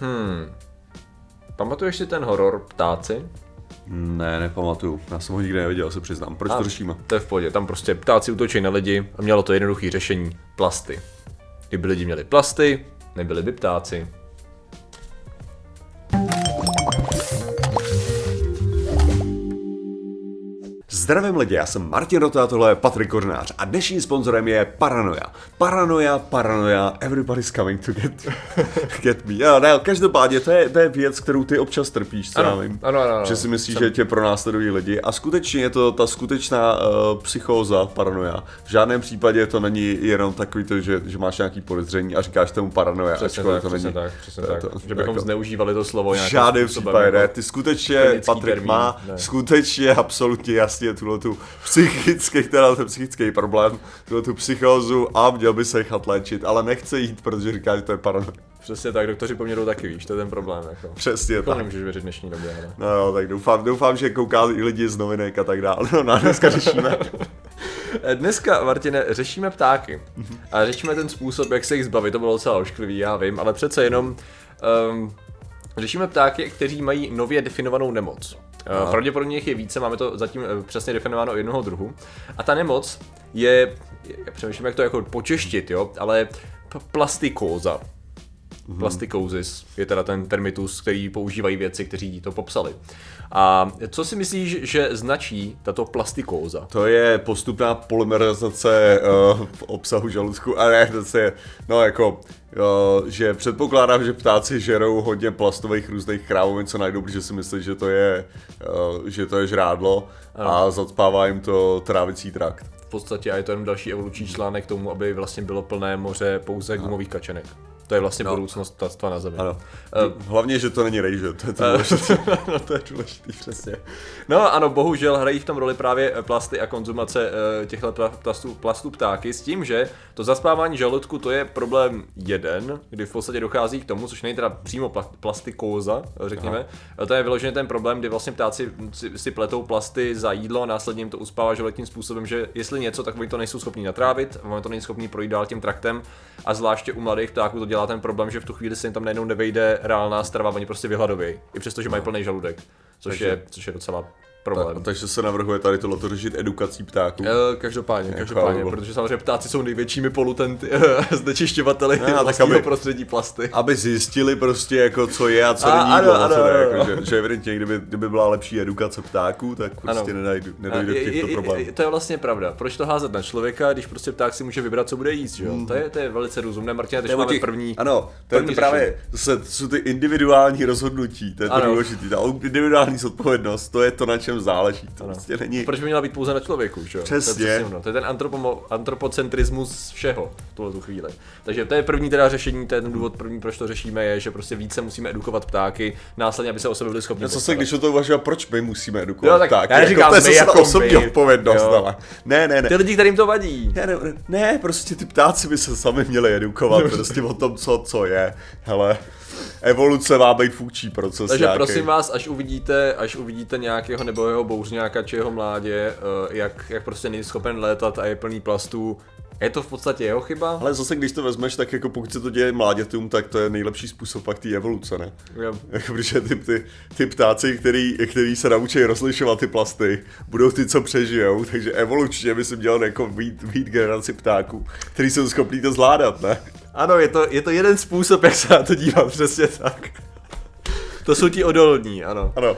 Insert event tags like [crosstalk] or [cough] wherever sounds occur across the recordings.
Hmm. Pamatuješ si ten horor Ptáci? Ne, nepamatuju. Já jsem ho nikdy neviděl, se přiznám. Proč A, to řešíme? To je v pohodě. Tam prostě ptáci útočí na lidi a mělo to jednoduché řešení. Plasty. Kdyby lidi měli plasty, nebyli by ptáci. Zdravím lidi, já jsem Martin Rota a tohle je Patrik Kořnář a dnešním sponzorem je Paranoia. Paranoia, paranoia, everybody's coming to get, [laughs] get me. Jo, ne, každopádně to je, to je věc, kterou ty občas trpíš, co Ano, já vím. ano, ano, ano. Že si myslíš, že tě pronásledují lidi a skutečně je to ta skutečná uh, psychóza, paranoia. V žádném případě to není jenom takový to, že, že máš nějaký podezření a říkáš tomu paranoia, Přesně ačkoliv tak, to přesně není. tak, přesně to- tak. to- že bychom jako- zneužívali to slovo nějakým žádném způsobem, případě ne. jako- Ty skutečně, Patrik termín, má ne. skutečně absolutně jasně tuhle tu psychický, teda ten psychický problém, tuhle tu psychózu a měl by se nechat léčit, ale nechce jít, protože říká, že to je paranoia. Přesně tak, doktoři poměrou taky víš, to je ten problém. Jako. Přesně To tak. nemůžeš věřit v dnešní době. Ale. No jo, tak doufám, doufám, že kouká i lidi z novinek a tak dále. No, no dneska řešíme. [laughs] Dneska, Martine, řešíme ptáky. A řešíme ten způsob, jak se jich zbavit. To bylo docela ošklivý, já vím, ale přece jenom um, řešíme ptáky, kteří mají nově definovanou nemoc. Uh, pravděpodobně jich je více, máme to zatím eh, přesně definováno jednoho druhu. A ta nemoc je, já přemýšlím, jak to jako počeštit, jo, ale p- plastikóza. Plastikózis je teda ten termitus, který používají věci, kteří to popsali. A co si myslíš, že značí tato plastikóza? To je postupná polymerizace uh, v obsahu žaludku, a ne, to je, no jako, uh, že předpokládám, že ptáci žerou hodně plastových různých krávovin, co najdou, protože si myslí, že to je, uh, že to je žrádlo a zacpává jim to trávicí trakt. v podstatě a je to jenom další evoluční článek k tomu, aby vlastně bylo plné moře pouze gumových kačenek. To je vlastně budoucnost ptactva na zemi. Ano. Hlavně, že to není rejže, to je to důležitý. [laughs] no to je důležitý, přesně. No ano, bohužel hrají v tom roli právě eh, plasty a konzumace eh, těchto pla- plastů, plastů ptáky s tím, že to zaspávání žaludku to je problém jeden, kdy v podstatě dochází k tomu, což není teda přímo pla- plastikóza, eh, řekněme, to je vyloženě ten problém, kdy vlastně ptáci si, si pletou plasty za jídlo a následně jim to uspává žaludek tím způsobem, že jestli něco, tak oni to nejsou schopni natrávit, oni to nejsou schopni projít dál tím traktem a zvláště u mladých ptáků to dělá ten problém, že v tu chvíli se jim tam najednou nevejde reálná strava, oni prostě vyhladovějí, i přesto, že mají plný žaludek, což, Takže- je, což je docela problém. Takže se navrhuje tady tohle řešit edukací ptáků. Eh, Každopádně, každopádně, nebo- protože samozřejmě ptáci jsou největšími polutenty, [laughs] znečišťovateli tak vlastního aby- prostředí plasty. Aby zjistili prostě jako co je a co A, není ano, a ano, ano, jako, ano. že, že evidentně kdyby, kdyby byla lepší edukace ptáků, tak prostě Ano. nedojde, A nedojde k těchto problémů. To je vlastně pravda. Proč to házet na člověka, když prostě pták si může vybrat, co bude jíst, že jo? To, je, to je velice rozumné. Martina, teď máme těch- první. Ano, to je právě, jsou ty individuální rozhodnutí, to je to důležité. Ta individuální zodpovědnost, to je to, na čem záleží. To prostě není... Proč by měla být pouze na člověku, že? Přesně. To je, přesně ono. to je ten antropomo, antropocentrismus všeho v tuhle tu chvíli. Takže to je první teda řešení, to je ten důvod první, proč to řešíme, je, že prostě více musíme edukovat ptáky, následně, aby se o sebe byli schopni. No co se, když o to uvažuje, proč my musíme edukovat Jo, tak ptáky? já neříkám jako, to je jako osobní odpovědnost, ale. Ne, ne, ne. Ty lidi, kterým to vadí. Ne, ne, ne, prostě ty ptáci by se sami měli edukovat prostě o tom, co, co je. Hele, evoluce má být funkční proces Takže nějaký. prosím vás, až uvidíte, až uvidíte nějakého nebo jeho bouřňáka či jeho mládě, eh, jak, jak prostě není schopen létat a je plný plastů, je to v podstatě jeho chyba? Ale zase, když to vezmeš, tak jako pokud se to děje mládětům, tak to je nejlepší způsob pak té evoluce, ne? Jo. Jako, protože ty, ty, ty ptáci, který, který se naučí rozlišovat ty plasty, budou ty, co přežijou, takže evolučně by si měl jako být, být generaci ptáků, který jsou schopní to zvládat, ne? Ano, je to, je to jeden způsob, jak se na to dívat, přesně tak. To jsou ti odolní, ano. Ano. Uh,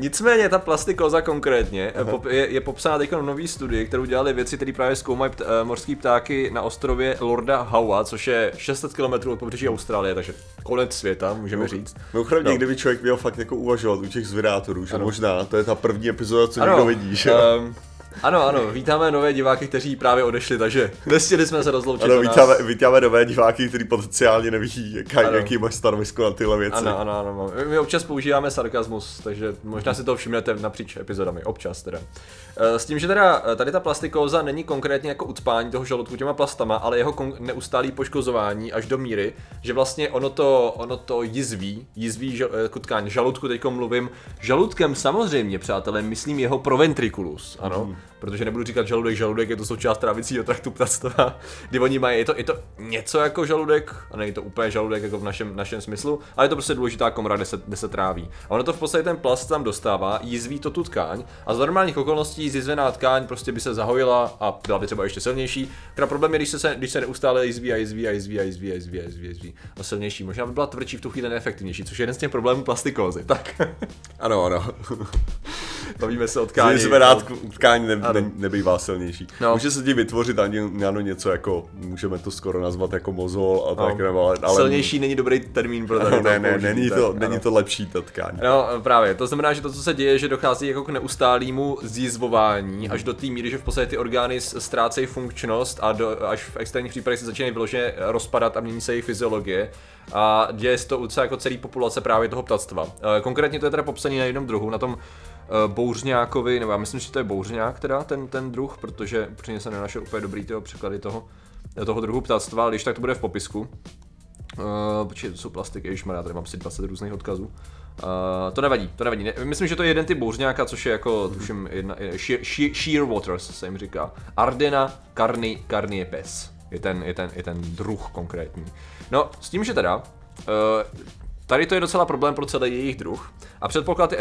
nicméně ta plastikoza konkrétně uh pop, je, je popsána teď v nový studii, kterou dělali věci, kteří právě zkoumají pt, uh, mořský ptáky na ostrově Lorda Howa, což je 600 km od pobřeží Austrálie, takže konec světa, můžeme říct. Mimochodem, No. někdy by člověk měl fakt jako uvažovat u těch zvědátorů, že Ano. možná to je ta první epizoda, co někdo vidí, že? ehm, ano, ano, vítáme nové diváky, kteří právě odešli, takže nestihli jsme se rozloučit. Ano, vítáme, vítáme nové diváky, kteří potenciálně neví, jaká, Ano. jaký máš stanovisko na tyhle věci. Ano, ano, ano. My- občas používáme sarkazmus, takže možná si to všimnete napříč epizodami, občas teda. Eh, S tím, že teda eh, tady ta plastikóza není konkrétně jako ucpání toho žaludku těma plastama, ale jeho kon- neustálý poškozování až do míry, že vlastně ono to, ono to jizví, jizví žal, eh, jako tkáň žaludku, teďko mluvím žaludkem samozřejmě, přátelé, myslím jeho proventriculus, ano. Protože nebudu říkat žaludek, žaludek je to součást trávicího traktu ptactva, [laughs] kdy oni mají, je to, je to něco jako žaludek, a není to úplně žaludek jako v našem, našem smyslu, ale je to prostě důležitá komora, kde se, kde se tráví. A ono to v podstatě ten plast tam dostává, jízví to tu tkáň a za normálních okolností zjizvená tkáň prostě by se zahojila a byla by třeba ještě silnější. Teda problém je, když se, když se neustále jízví a jízví a jízví a jízví a jízví a jízví, a jízví a silnější. Možná by byla tvrdší v tu chvíli neefektivnější, což je jeden z těch problémů plastikózy. Tak. Ano, ano. [laughs] Bavíme se o tkání. rád tkání ne, ne, nebývá silnější. No. Může se ti vytvořit ani ano, něco jako, můžeme to skoro nazvat jako mozol a tak, no. ale, ale... Silnější není dobrý termín pro tady [laughs] Ne, ne, není to, tak, není to lepší ta tkání. No právě, to znamená, že to, co se děje, že dochází jako k neustálému zjizvování hmm. až do té míry, že v podstatě ty orgány ztrácejí funkčnost a do, až v extrémních případech se začínají vyloženě rozpadat a mění se jejich fyziologie a děje se to u jako celé populace právě toho ptactva. Eh, konkrétně to je teda popsaný na jednom druhu, na tom bouřňákovi, nebo já myslím, že to je bouřňák teda, ten, ten druh, protože upřímně se nenašel úplně dobrý tyho překlady toho, toho druhu ptáctva, ale když tak to bude v popisku. Uh, počkej, to jsou plastiky, ježišmar, já tady mám asi 20 různých odkazů. Uh, to nevadí, to nevadí. Ne, myslím, že to je jeden typ bouřňáka, což je jako, tuším, jedna, sheer, sheer, sheer Waters se jim říká. Ardena carni, carniepes je ten, je, ten, je ten druh konkrétní. No, s tím, že teda, uh, tady to je docela problém pro celý jejich druh, a předpoklad, eh,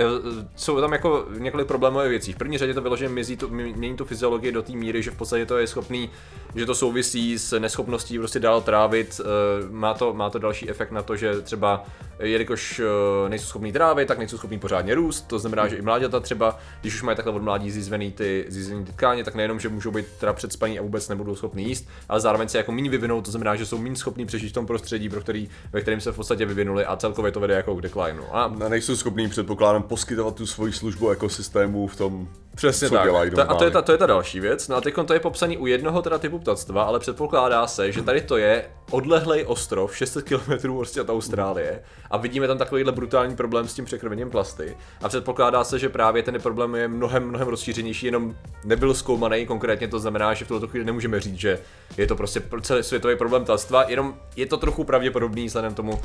jsou tam jako několik problémových věcí. V první řadě to vyloženě mizí tu, mění tu fyziologii do té míry, že v podstatě to je schopný, že to souvisí s neschopností prostě dál trávit. Eh, má to, má to další efekt na to, že třeba jelikož eh, nejsou schopní trávit, tak nejsou schopní pořádně růst. To znamená, že i mláďata třeba, když už mají takhle od mládí zizvený ty, zizvený ty tkáně, tak nejenom, že můžou být teda předspaní a vůbec nebudou schopni jíst, ale zároveň se jako méně vyvinou, to znamená, že jsou méně schopní přežít v tom prostředí, pro který, ve kterém se v podstatě vyvinuli a celkově to vede jako k decline. A, a nejsou schopní předpokládám, poskytovat tu svoji službu ekosystému v tom, Přesně co tak. dělají ta, A to je, ta, to je ta další věc. No a teď to je popsaný u jednoho teda typu ptactva, ale předpokládá se, že tady to je odlehlej ostrov 600 km prostě od Austrálie a vidíme tam takovýhle brutální problém s tím překrvením plasty. A předpokládá se, že právě ten problém je mnohem, mnohem rozšířenější, jenom nebyl zkoumaný konkrétně, to znamená, že v tuto chvíli nemůžeme říct, že je to prostě celý světový problém ptactva, jenom je to trochu pravděpodobný vzhledem tomu,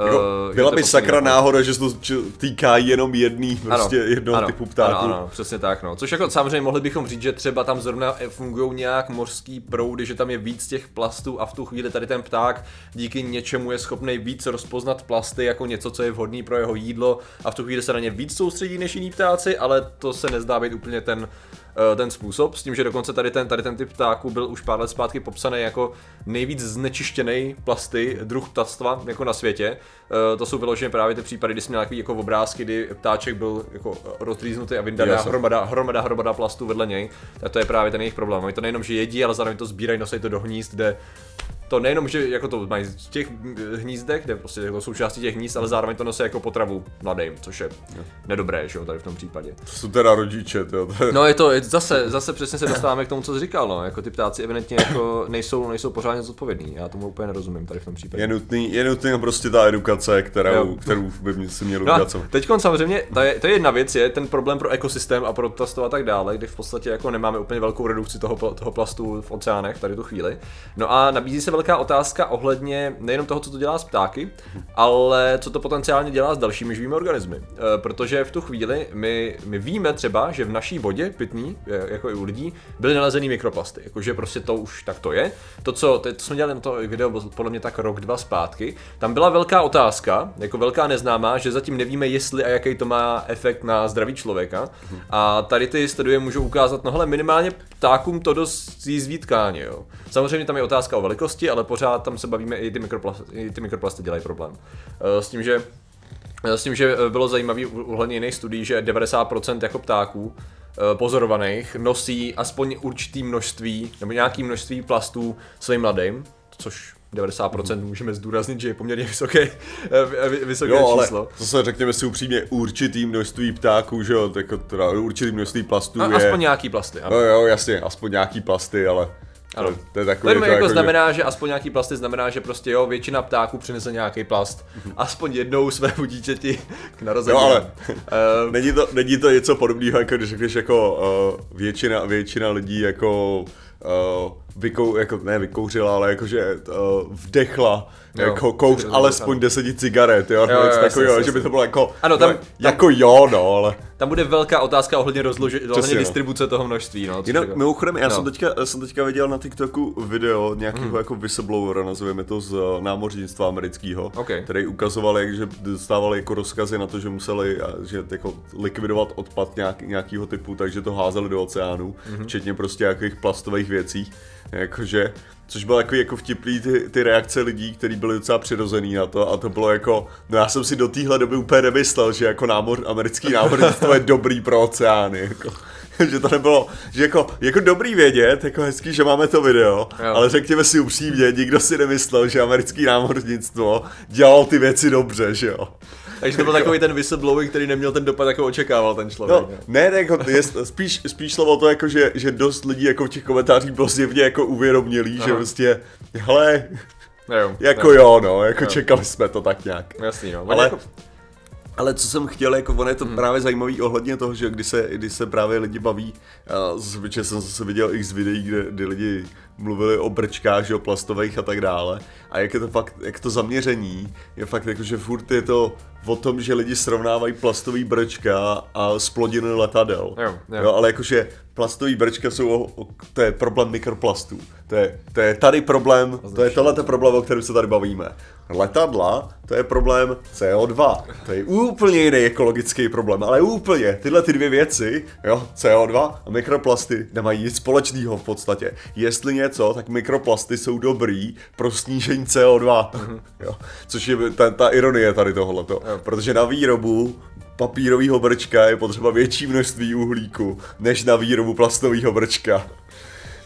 jako, uh, byla by sakra náhoda, že se to týká jenom jedný, prostě ano, jednoho ano, typu ptáků. Ano, ano, přesně tak, no. Což jako samozřejmě mohli bychom říct, že třeba tam zrovna fungují nějak mořský proudy, že tam je víc těch plastů a v tu chvíli tady ten pták díky něčemu je schopný víc rozpoznat plasty jako něco, co je vhodný pro jeho jídlo a v tu chvíli se na ně víc soustředí než jiní ptáci, ale to se nezdá být úplně ten Eh, ten způsob, s tím, že dokonce tady ten, tady ten typ ptáků byl už pár let zpátky popsaný jako nejvíc znečištěný plasty druh ptactva jako na světě. Eh, to jsou vyloženě právě ty případy, kdy jsme měli jako obrázky, kdy ptáček byl jako roztrýznutý a vyndaná hromada, hromada, hromada plastů vedle něj. Tak to je právě ten jejich problém. Oni to nejenom, že jedí, ale zároveň to sbírají, nosí to do hnízd, kde to nejenom, že jako to mají v těch hnízdech, kde prostě jako součástí těch hnízd, ale zároveň to nosí jako potravu mladým, což je nedobré, že jo, tady v tom případě. To jsou teda rodiče, to je... No je to, je, zase, zase přesně se dostáváme k tomu, co jsi říkal, no, jako ty ptáci evidentně jako nejsou, nejsou pořádně zodpovědní, já tomu úplně nerozumím tady v tom případě. Je nutný, je nutný prostě ta edukace, kterou, kterou by si měl no. Teď samozřejmě, to je, to je jedna věc, je ten problém pro ekosystém a pro plastu a tak dále, kdy v podstatě jako nemáme úplně velkou redukci toho, toho plastu v oceánech tady tu chvíli. No a nabízí se velká otázka ohledně nejenom toho, co to dělá s ptáky, ale co to potenciálně dělá s dalšími živými organismy. E, protože v tu chvíli my, my víme třeba, že v naší vodě pitný, e, jako i u lidí, byly nalezený mikroplasty. Jakože prostě to už tak to je. To, co to, jsme dělali na to video podle mě tak rok, dva zpátky, tam byla velká otázka, jako velká neznámá, že zatím nevíme, jestli a jaký to má efekt na zdraví člověka. A tady ty studie můžou ukázat, no hele, minimálně ptákům to dost jízví tkáně, jo. Samozřejmě tam je otázka o velikosti, ale pořád tam se bavíme, i ty mikroplasty, i ty mikroplasty dělají problém. Eh, s tím, že eh, s tím, že eh, bylo zajímavé uhledně jiných studií, že 90% jako ptáků pozorovaných nosí aspoň určitý množství nebo nějaký množství plastů svým mladým, což 90% můžeme zdůraznit, že je poměrně vysoké, vysoké jo, číslo. Ale zase řekněme si upřímně, určitý množství ptáků, že jo, tak teda určitý množství plastů A, je... Aspoň nějaký plasty, ano. No jo, jasně, aspoň nějaký plasty, ale ano. To, to je takový, to jako, jako znamená, že aspoň nějaký plasty znamená, že prostě jo, většina ptáků přinese nějaký plast. Mhm. Aspoň jednou svému dítěti k narození. Jo, ale uh, [laughs] není, to, není to něco podobného, jako když řekneš jako uh, většina, většina lidí jako uh, vykou, jako, ne vykouřila, ale jakože uh, vdechla Jo, jako kouř alespoň deseti cigaret, jo, Jo, jo, jo, takového, že by to bylo jako, Ano, tam- no, tam- jako jo, no, ale Tam bude velká otázka ohledně rozloži, ohledně no. distribuce toho množství, no. Jinak, jako- mimochodem, já no. jsem, teďka, já jsem teďka viděl na TikToku video nějakého hmm. jako whistleblowera, nazveme to z eh, námořnictva amerického, Ok. který ukazoval, jak, že dostávali jako rozkazy na to, že museli a, že jako likvidovat odpad nějak, nějakého typu, takže to házeli do oceánu, hmm. včetně prostě nějakých plastových věcí, jakože Což bylo jako, jako vtipný ty, ty reakce lidí, kteří byli docela přirozený na to a to bylo jako, no já jsem si do téhle doby úplně nemyslel, že jako námor, americký námořnictvo je dobrý pro oceány, jako. [laughs] že to nebylo, že jako, jako dobrý vědět, jako hezký, že máme to video, jo. ale řekněme si upřímně, nikdo si nemyslel, že americký námořnictvo dělalo ty věci dobře, že jo. Takže to byl takový ten whistleblowing, který neměl ten dopad, jako očekával ten člověk. No, ne, ne jako, je, spíš, spíš slovo to jako, že, že dost lidí jako v těch komentářích bylo zjevně jako uvědomělý, že Aha. prostě, hele, jo, jako no. jo, no, jako Jo. čekali jsme to tak nějak. Jasný, no. Ale- Ale... Jako, Ale co jsem chtěl, jako ono je Hmm. to právě zajímavý ohledně toho, že když se, když se právě lidi baví, a zvyčaj jsem zase viděl x videí, kde, kde lidi mluvili o brčkách, že o plastových a tak dále. A jak je to fakt, jak to zaměření je fakt jako, že furt je to o tom, že lidi srovnávají plastový brčka a splodiny letadel. Jo, jo. jo ale jakože plastový brčka jsou, o, o, to je problém mikroplastů. To je, to je tady problém, to je tohle problém, o kterém se tady bavíme. Letadla, to je problém CO2. To je úplně jiný ekologický problém, ale úplně. Tyhle ty dvě věci, jo, CO2 a mikroplasty nemají nic společného v podstatě. Jestli něco, tak mikroplasty jsou dobrý pro snížení CO2. Jo. Což je ta, ta ironie tady tohleto. Protože na výrobu papírového brčka je potřeba větší množství uhlíku, než na výrobu plastového brčka.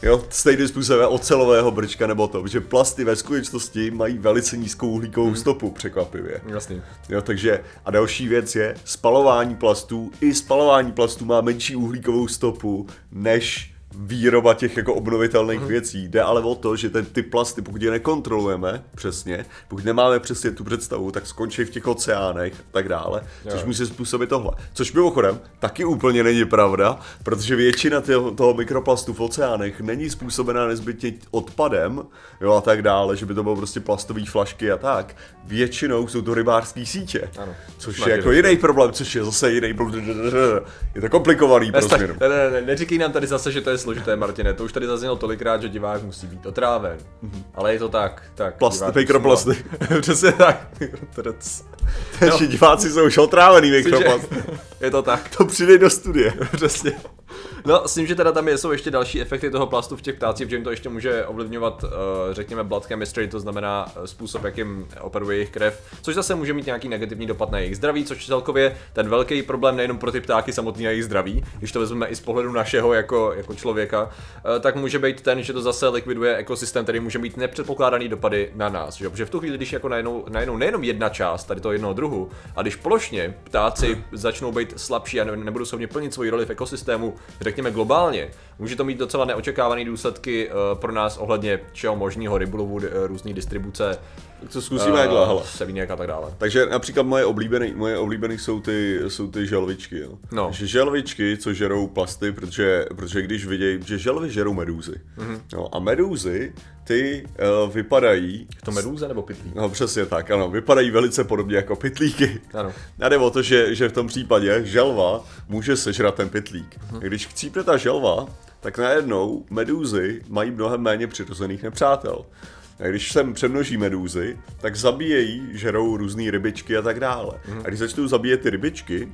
Jo, stejným způsobem ocelového brčka nebo to, že plasty ve skutečnosti mají velice nízkou uhlíkovou stopu, překvapivě. jasný. Jo, takže a další věc je spalování plastů. I spalování plastů má menší uhlíkovou stopu než výroba těch jako obnovitelných Mhm. věcí. Jde ale o to, že ten, ty plasty, pokud je nekontrolujeme přesně, pokud nemáme přesně tu představu, tak skončí v těch oceánech a tak dále, což Jo. může způsobit tohle. Což mimochodem taky úplně není pravda, protože většina toho, toho mikroplastu v oceánech není způsobená nezbytně odpadem, jo a tak dále, že by to bylo prostě plastové flašky a tak. Většinou jsou to rybářské sítě, Ano. což Máte je jako jiný problém, což je zase jiný Je to komplikovaný pro Ne, změnu. ne, ne, ne, neříkej nám tady zase, že to je složité, Martine, to už tady zaznělo tolikrát, že divák musí být otráven. Ale je to tak, tak. Plasty, mikroplasty. [laughs] Přesně tak. Takže diváci jsou už otrávený mikroplast. Je to tak. To přidej do studie. [laughs] Přesně. No, s tím, že teda tam jsou ještě další efekty toho plastu v těch ptácích, že jim to ještě může ovlivňovat, uh, řekněme, blood chemistry, to znamená uh, způsob, jakým operuje jejich krev, což zase může mít nějaký negativní dopad na jejich zdraví, což celkově ten velký problém nejenom pro ty ptáky samotný na jejich zdraví, když to vezmeme i z pohledu našeho jako, jako člověka, uh, tak může být ten, že to zase likviduje ekosystém, který může mít nepředpokládaný dopady na nás. Že? Protože v tu chvíli, když jako najednou, najednou nejenom jedna část tady toho jednoho druhu, a když plošně ptáci začnou být slabší a ne- nebudou schopni plnit svoji roli v ekosystému, řekněme globálně, může to mít docela neočekávané důsledky uh, pro nás ohledně čeho možného rybolovu, uh, různý distribuce, Co zkusíme takhle, hele. sevínek a tak dále. Takže například moje oblíbené, moje oblíbené jsou ty, jsou ty želvičky, jo. No. Že želvičky, co žerou plasty, protože, protože když vidějí, že želvy žerou medúzy. Mm-hmm. No, a medúzy, ty uh, vypadají, To medúza nebo pytlík? no přesně tak, ano, vypadají velice podobně jako pytlíky. Ano. A jde o to, že, že v tom případě želva může sežrat ten pytlík. Mhm. Když chcípne ta želva, tak najednou medúzy mají mnohem méně přirozených nepřátel. A když sem přemnoží medúzy, tak zabíjejí, žerou různé rybičky a tak dále. Mhm. A když začnou zabíjet ty rybičky,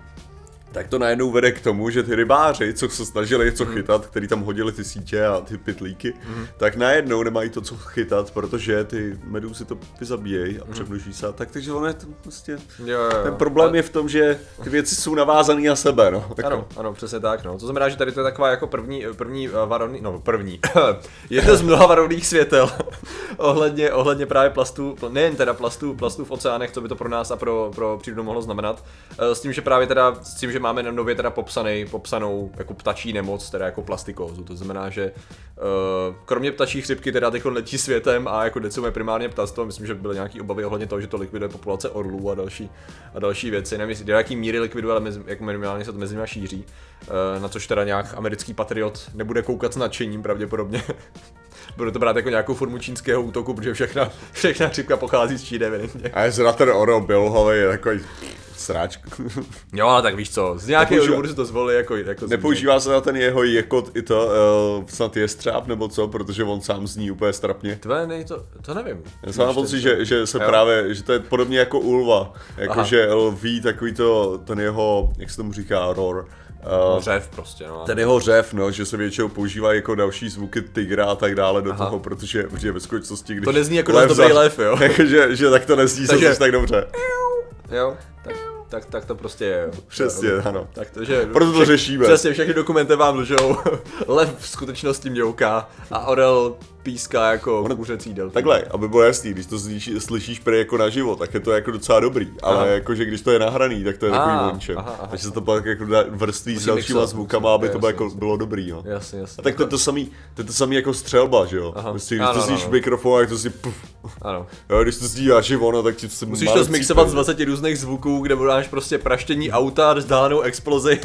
tak to najednou vede k tomu, že ty rybáři, co se snažili něco Mhm. chytat, který tam hodili ty sítě a ty pytlíky, tak najednou nemají to, co chytat, protože ty medúzy to vyzabíjejí a přemnoží se. a Tak takže ono je to prostě... Jo, jo, jo. Ten problém je v tom, že ty věci jsou navázané na sebe, no. Jako, Ano, ano, přesně tak, no. To znamená, že tady to je taková jako první, první eh, varovný, no první, [laughs] jedno z mnoha varovných světel [laughs] ohledně, ohledně právě plastů, pl- nejen teda plastů, plastů v oceánech, co by to pro nás a pro, pro přírodu mohlo znamenat. Eh, S tím, že právě teda, s tím, že máme na nově teda popsaný, popsanou jako ptačí nemoc, teda jako plastikózu. To znamená, že eh, kromě ptačí chřipky teda teď letí světem a jako decimuje primárně ptactvo, myslím, že byly nějaký obavy ohledně toho, že to likviduje populace orlů a další, a další věci. Nevím, jestli do jaký míry likviduje, ale mezi, jako minimálně se to mezi nimi šíří. Eh, Na což teda nějak americký patriot nebude koukat s nadšením pravděpodobně. [laughs] budu to brát jako nějakou formu čínského útoku, protože všechna, [laughs] všechna chřipka pochází z Číny. A je zrovna ten Oro Bělhavý je takový sráč. Jo, ale tak víš co, z nějakého Nepoužívá- důvodu si to zvolili jako, jako Nepoužívá se na ten jeho jekot i to, uh, snad je střáp nebo co, protože on sám zní úplně strapně. Tvé, nej, to, to nevím. Já jsem mám pocit, že, že se Jo. právě, že to je podobně jako ulva, jakože lví takový to, ten jeho, jak se tomu říká, roar. Uh, Řev prostě, no. ten jeho řev, no, že se většinou používá jako další zvuky tygra a tak dále do Aha. toho, protože, protože ve skutečnosti, když To nezní jako dost dobrý lev, jo? [laughs] Jakože, že tak to nezní Takže- se tak dobře. Jo, tak, tak, tak to prostě je. jo. Přesně, Jo, ano. Tak to, že Proto to řešíme. Přesně, všechny dokumenty vám lžou. [laughs] Lev v skutečnosti mňouká a Orel píská jako kuřecí delfín. Takhle, aby bylo jasný, když to slyš, slyšíš prý jako naživo, tak je to jako docela dobrý, ale Aha. jakože když to je nahraný, tak to je takový vončem. Takže se to pak jako dá vrství s dalšíma zvukama, aby to bylo, jako, bylo dobrý, no. Jasně, jasně. A tak to je to samý, to je to samý jako střelba, že jo? Aha. Prostě když Ano, to slyšíš mikrofonu, tak to si puf. Ano. Jo, když to zní naživo, no, tak ti se Musíš to zmixovat z cípe. 20 různých zvuků, kde máš prostě praštění auta, vzdálenou explozi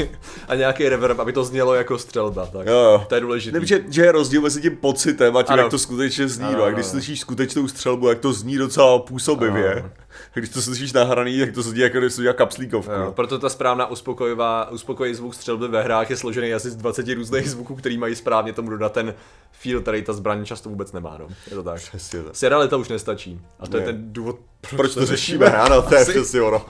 a nějaký reverb, aby to znělo jako střelba. Tak. Jo, jo. To je důležité. Ne, že, že je rozdíl mezi tím pocitem a tím, Ano. jak to skutečně zní. Ano, no. A když ano. slyšíš skutečnou střelbu, jak to zní docela působivě. Ano. Když to slyšíš nahraný, tak to zní jako když to dělá kapslíkovku. Jo, proto ta správná uspokojivá, uspokojivý zvuk střelby ve hrách je složený asi z 20 různých zvuků, který mají správně tomu dodat ten feel, který ta zbraň často vůbec nemá. No. Je to tak. Přesně tak. Serialita už nestačí. A to Ne. je ten důvod, Proč to řešíme? Ano, to je přesně ono.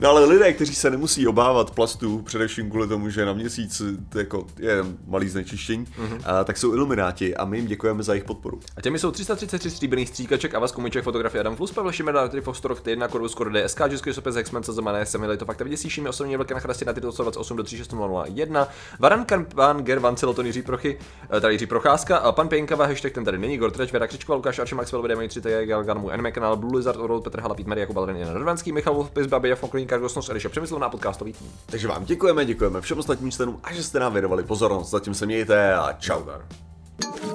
No ale lidé, kteří se nemusí obávat plastů, především kvůli tomu, že na měsíc to jako je malý znečištění, Mhm. a, tak jsou ilumináti a my jim děkujeme za jejich podporu. A těmi jsou 333 stříbrných stříkaček, Avas Komiček, fotografie Adam Flus, Pavel Šimeda, Tri Fostorok, T1, Corvus Core DSK, Český sopec Hexman, Zemané, Semily, to fakt vyděsíšími osobně velké na chrastě na tyto 28 do 36001, Varan Karpán, Ger, Vancel, Tony Jiří Prochy, eh, tady Jiří Procházka, a pan Pěnkava, hashtag ten tady není, Gortreč, Věra Křičková, Lukáš Arči, Maxwell, VD, 3 TG, Galgan, můj anime kanál, Blue Lizard, Orol, Petr Hala, Pít Maria, Jakub Alren, Jan Rvanský, Michal Wolf, Pis, Babi, Jafon, Kolín, Kargosnos, Eliša Přemyslovná, podcastový tým. Takže vám děkujeme, děkujeme všem ostatním členům a že jste nám věnovali pozornost. Zatím se mějte a čau. Nazdar.